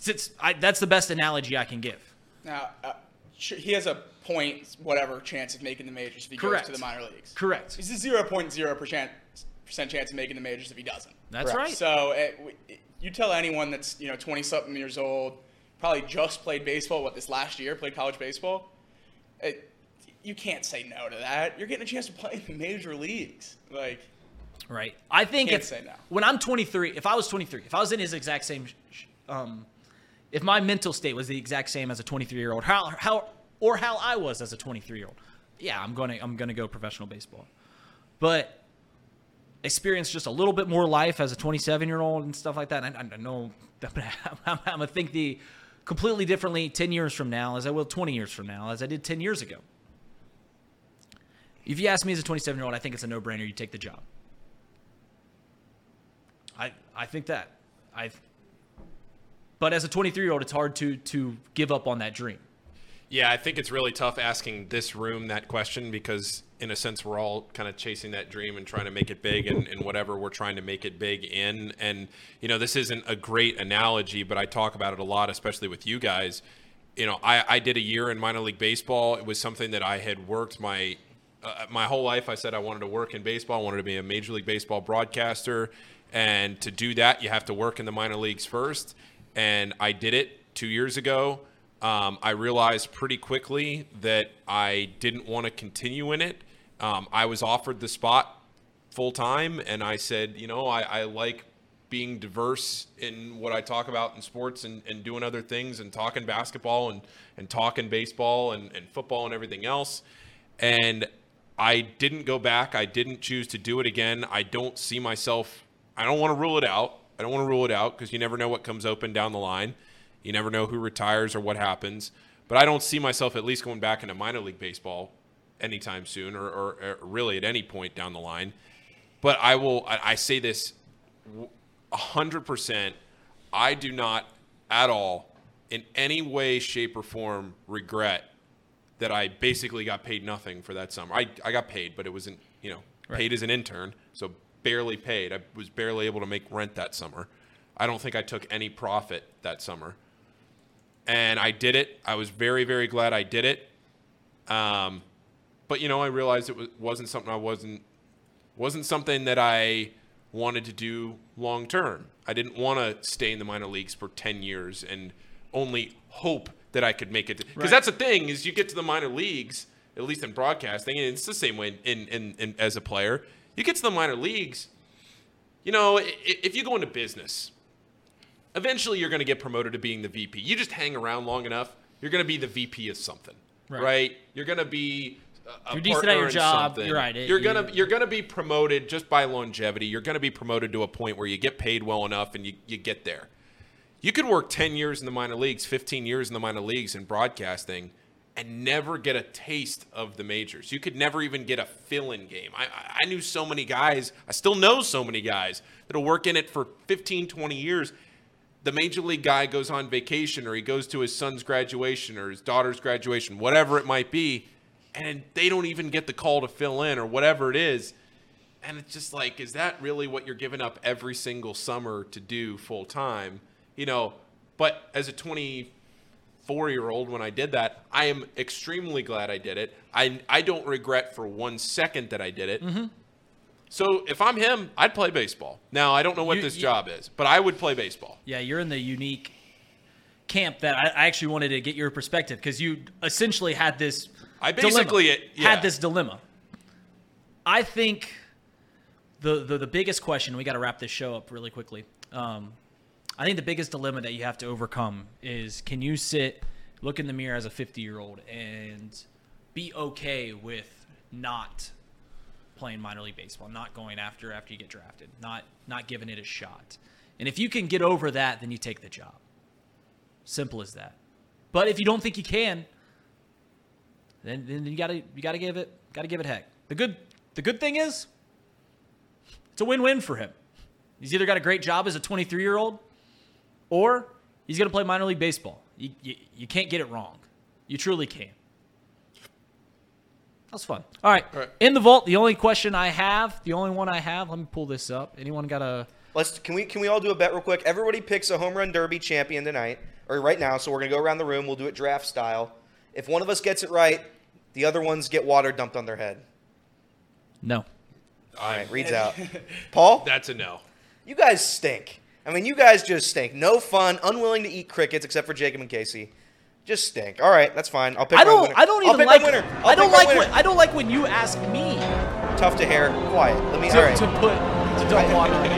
It's, I, that's the best analogy I can give. Now, uh, he has a point, whatever, chance of making the majors if he Correct. goes to the minor leagues. Correct. He's a zero point zero percent percent chance of making the majors if he doesn't. That's right. So it, w- you tell anyone that's you know twenty something years old, probably just played baseball. What this last year played college baseball. It, you can't say no to that. You're getting a chance to play in the major leagues. Like, Right. I think Can't if say no. when I'm 23, if I was 23, if I was in his exact same, sh- sh- um, if my mental state was the exact same as a 23 year old, how how or how I was as a 23 year old, yeah, I'm gonna I'm gonna go professional baseball, but experience just a little bit more life as a 27 year old and stuff like that. I, I know I'm, I'm gonna think the completely differently 10 years from now as I will 20 years from now as I did 10 years ago. If you ask me as a 27 year old, I think it's a no brainer. You take the job. I I think that I. But as a 23 year old, it's hard to to give up on that dream. Yeah, I think it's really tough asking this room that question because, in a sense, we're all kind of chasing that dream and trying to make it big and, and whatever we're trying to make it big in. And, you know, this isn't a great analogy, but I talk about it a lot, especially with you guys. You know, I, I did a year in minor league baseball. It was something that I had worked my uh, my whole life. I said I wanted to work in baseball. I wanted to be a major league baseball broadcaster. And to do that, you have to work in the minor leagues first. And I did it two years ago. Um, I realized pretty quickly that I didn't want to continue in it. Um, I was offered the spot full time, and I said, you know, I, I like being diverse in what I talk about in sports and, and doing other things and talking basketball and, and talking baseball and, and football and everything else. And I didn't go back. I didn't choose to do it again. I don't see myself, I don't want to rule it out. I don't want to rule it out because you never know what comes open down the line. You never know who retires or what happens. But I don't see myself at least going back into minor league baseball anytime soon or, or, or really at any point down the line. But I will, I, I say this w- 100%. I do not at all, in any way, shape, or form, regret that I basically got paid nothing for that summer. I, I got paid, but it wasn't, you know, Right. paid as an intern, so barely paid. I was barely able to make rent that summer. I don't think I took any profit that summer. And I did it. I was very, very glad I did it. Um, but you know, I realized it was, wasn't something I wasn't wasn't something that I wanted to do long term. I didn't want to stay in the minor leagues for 10 years and only hope that I could make it. Because Right. that's the thing is you get to the minor leagues, at least in broadcasting, and it's the same way in, in, in as a player. You get to the minor leagues, you know, if you go into business, eventually you're going to get promoted to being the VP. You just hang around long enough, you're going to be the VP of something, Right. right? You're going to be You're decent at your job, something. you're right, it- You're gonna you- you're gonna be promoted just by longevity. You're gonna be promoted to a point where you get paid well enough and you, you get there. You could work 10 years in the minor leagues, 15 years in the minor leagues in broadcasting, and never get a taste of the majors. You could never even get a fill-in game. I, I- knew so many guys, I still know so many guys that'll work in it for 15, 20 years. The major league guy goes on vacation or he goes to his son's graduation or his daughter's graduation, whatever it might be, and they don't even get the call to fill in or whatever it is. And it's just like, is that really what you're giving up every single summer to do full time? You know, but as a 24 year old, when I did that, I am extremely glad I did it. I, I don't regret for one second that I did it. So if I'm him, I'd play baseball. Now I don't know what You- this you- job is, but I would play baseball. Yeah, you're in the unique camp that I, I actually wanted to get your perspective because you essentially had this. I basically- dilemma, yeah. had this dilemma. I think the the, the biggest question we got to wrap this show up really quickly. Um, I think the biggest dilemma that you have to overcome is can you sit, look in the mirror as a 50 year old, and be okay with not playing minor league baseball, not going after after you get drafted, not not giving it a shot. And if you can get over that, then you take the job. Simple as that. But if you don't think you can, then, then you gotta you gotta give it gotta give it heck. The good the good thing is it's a win-win for him. He's either got a great job as a 23 year old, or he's gonna play minor league baseball. You, you, you can't get it wrong. You truly can. That was fun. All right. right. In the vault, the only question I have, the only one I have, let me pull this up. Anyone got a Let's can we can we all do a bet real quick? Everybody picks a home run derby champion tonight or right now. So we're gonna go around the room. We'll do it draft style. If one of us gets it right, the other ones get water dumped on their head. no? All right, reads out. Paul, That's a no. you guys stink. I mean, you guys just stink. No fun. Unwilling to eat crickets except for Jacob and Casey. Just stink. All right, that's fine. I'll pick. I my don't. winner. I don't I'll even pick like. my winner. I'll I don't like when. I don't like when you ask me Tough to hair. Quiet. Let me. to, all right. to put to dump water. on you.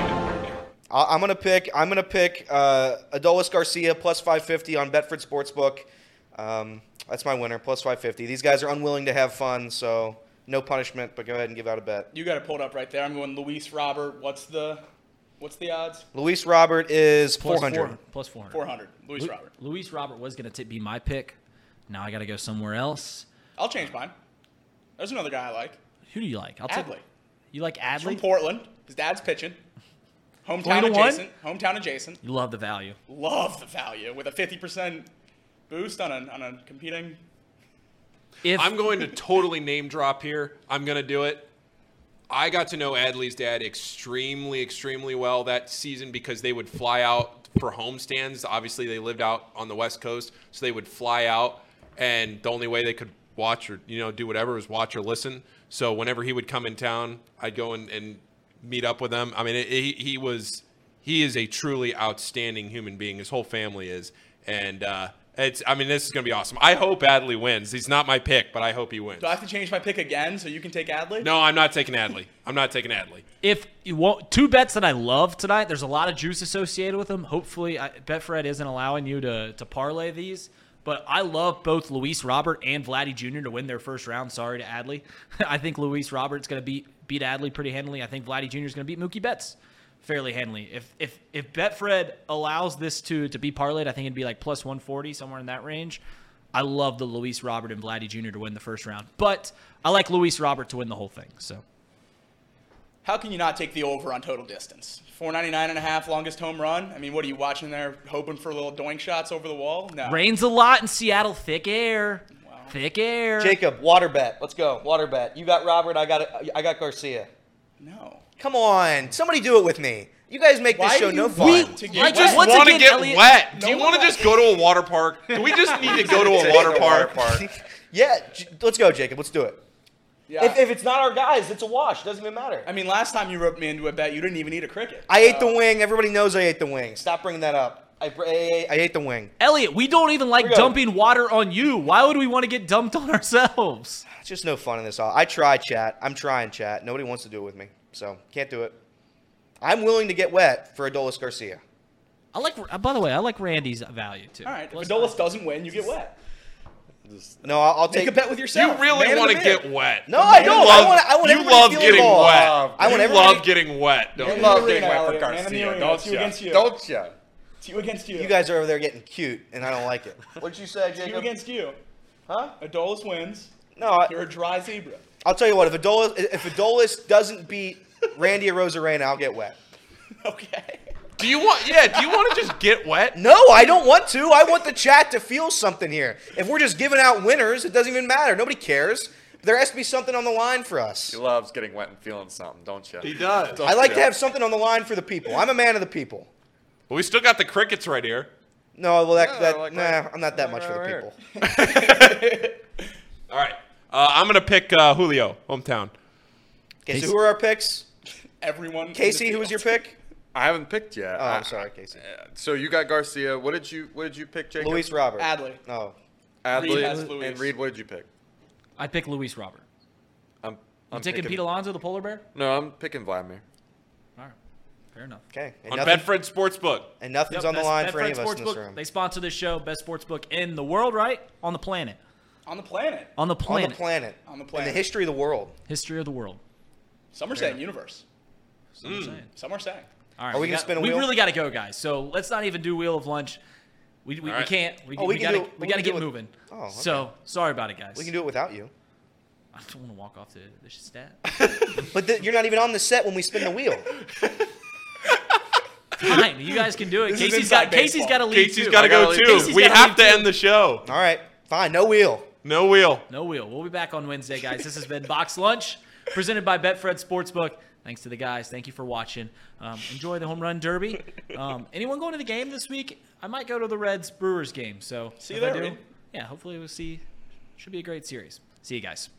I- I'm gonna pick. I'm gonna pick uh, Adolis Garcia plus 550 on Betfred Sportsbook. Um, that's my winner, plus 550. These guys are unwilling to have fun, so no punishment. But go ahead and give out a bet. You got it pulled up right there. I'm going Luis Robert. What's the what's the odds? Luis Robert is Plus 400. 400. Plus 400. 400. Luis Lu- Robert. Luis Robert was going to be my pick. Now I got to go somewhere else. I'll change mine. There's another guy I like. Who do you like? I'll Adley. take. You like He's from Portland. His dad's pitching. Hometown 20 to one? adjacent. Hometown adjacent. You love the value. Love the value with a 50% boost on a, on a competing. If I'm going to totally name drop here. I'm going to do it. I got to know Adley's dad extremely, extremely well that season because they would fly out for homestands. Obviously, they lived out on the West Coast, so they would fly out, and the only way they could watch or you know do whatever was watch or listen. So whenever he would come in town, I'd go and, and meet up with them. I mean, it, he, he was he is a truly outstanding human being. His whole family is, and uh, it's. I mean, this is going to be awesome. I hope Adley wins. He's not my pick, but I hope he wins. Do I have to change my pick again so you can take Adley? No, I'm not taking Adley. I'm not taking Adley. if you want two bets that I love tonight, there's a lot of juice associated with them. Hopefully, I, Betfred isn't allowing you to to parlay these. But I love both Luis Robert and Vladdy Jr. to win their first round. Sorry to Adley. I think Luis Robert's going to beat beat Adley pretty handily. I think Vladdy Jr. is going to beat Mookie Betts fairly handily. If if if Betfred allows this to to be parlayed, I think it'd be like plus 140 somewhere in that range. I love the Luis Robert and Vladdy Jr. to win the first round, but I like Luis Robert to win the whole thing. So How can you not take the over on total distance? 499 and a half longest home run. I mean, what are you watching there hoping for little doink shots over the wall? No. rains a lot in Seattle, thick air, thick air. Jacob, water bet. Let's go. Water bet. You got Robert. I got I got Garcia. No. Come on, somebody do it with me. You guys make this show do no you fun. want to You get just once want to again, get Elliot- wet. Do No you one want to just go to a water park? Do we just need to go to a water park? yeah, J- let's go, Jacob. Let's do it. Yeah. If, if it's not our guys, it's a wash. Doesn't even matter. I mean, last time you roped me into a bet, you didn't even eat a cricket. I ate the wing. Everybody knows I ate the wing. Stop bringing that up. I, I, I ate the wing. Elliot, we don't even like Here we go. dumping water on you. Why would we want to get dumped on ourselves? It's just no fun in this. All I try, chat. I'm trying, chat. Nobody wants to do it with me, so can't do it. I'm willing to get wet for Adolis Garcia. I like. uh, By the way, I like Randy's value too. All right. If Adolis doesn't win, you get wet. No, I'll, I'll Take take a bet with yourself. You really want to get wet. No, I don't. Love, I want. I want you everybody love to feel getting involved. wet. I want you everybody. love getting wet. Don't Man you? Love getting wet for Elliot. Man Garcia, don't you against you. Don't ya? It's you against you. You guys are over there getting cute, and I don't like it. What'd you say, Jacob? It's you Jacob? against you. Huh? Adolis wins. No, I, You're a dry zebra. I'll tell you what. If Adolis, if Adolis doesn't beat Randy Arozarena, I'll get wet. Okay. Do you want? Yeah. Do you want to just get wet? No, I don't want to. I want the chat to feel something here. If we're just giving out winners, it doesn't even matter. Nobody cares. There has to be something on the line for us. He loves getting wet and feeling something, don't you? He does. I like to have something on the line for the people. I'm a man of the people. But we still got the crickets right here. No, well, that, Yeah, that like nah, right- I'm not that like much for the people. All right. Uh, I'm gonna pick uh, Julio, hometown. Okay, so who are our picks? Everyone. Casey, who was your pick? I haven't picked yet. Oh, I- I'm sorry, Casey. So you got Garcia. What did you What did you pick, Jacob? Luis Robert. Adley. Oh, Adley. Reid has and Luis. Reid, what did you pick? I pick Luis Robert. I'm. I'm taking picking, Pete Alonso, the polar bear? No, I'm picking Vladimir. All right, fair enough. okay. And On nothing- Betfred Sportsbook. And nothing's Yep, on the line Betfred for any of us in this room. They sponsor this show, best sports book in the world, right? On the planet. On the planet. On the planet. On the planet. On the planet. In the history of the world. History of the world. Some are saying universe. That's what I'm saying. Mm, some are saying. All right, Are we gonna got- spin a We wheel? really got to go, guys. So let's not even do wheel of lunch. We, we, we can't. We, Oh, we we can gotta do we we gotta get it- moving. Oh, okay. So sorry about it, guys. We can do it without you. I don't want to walk off the, the stat. But the, you're not even on the set when we spin the wheel. Fine, you guys can do it. This Casey's got inside Casey's baseball. got to leave Casey's too. got to gotta go leave. too. Casey's we have to too. end the show. All right. Fine. No wheel. No wheel. No wheel. We'll be back on Wednesday, guys. This has been Box'd Lunch, presented by Betfred Sportsbook. Thanks to the guys. Thank you for watching. Um, enjoy the home run derby. Um, anyone going to the game this week? I might go to the Reds Brewers game. So See if you there, do, yeah, hopefully we'll see. Should be a great series. See you guys.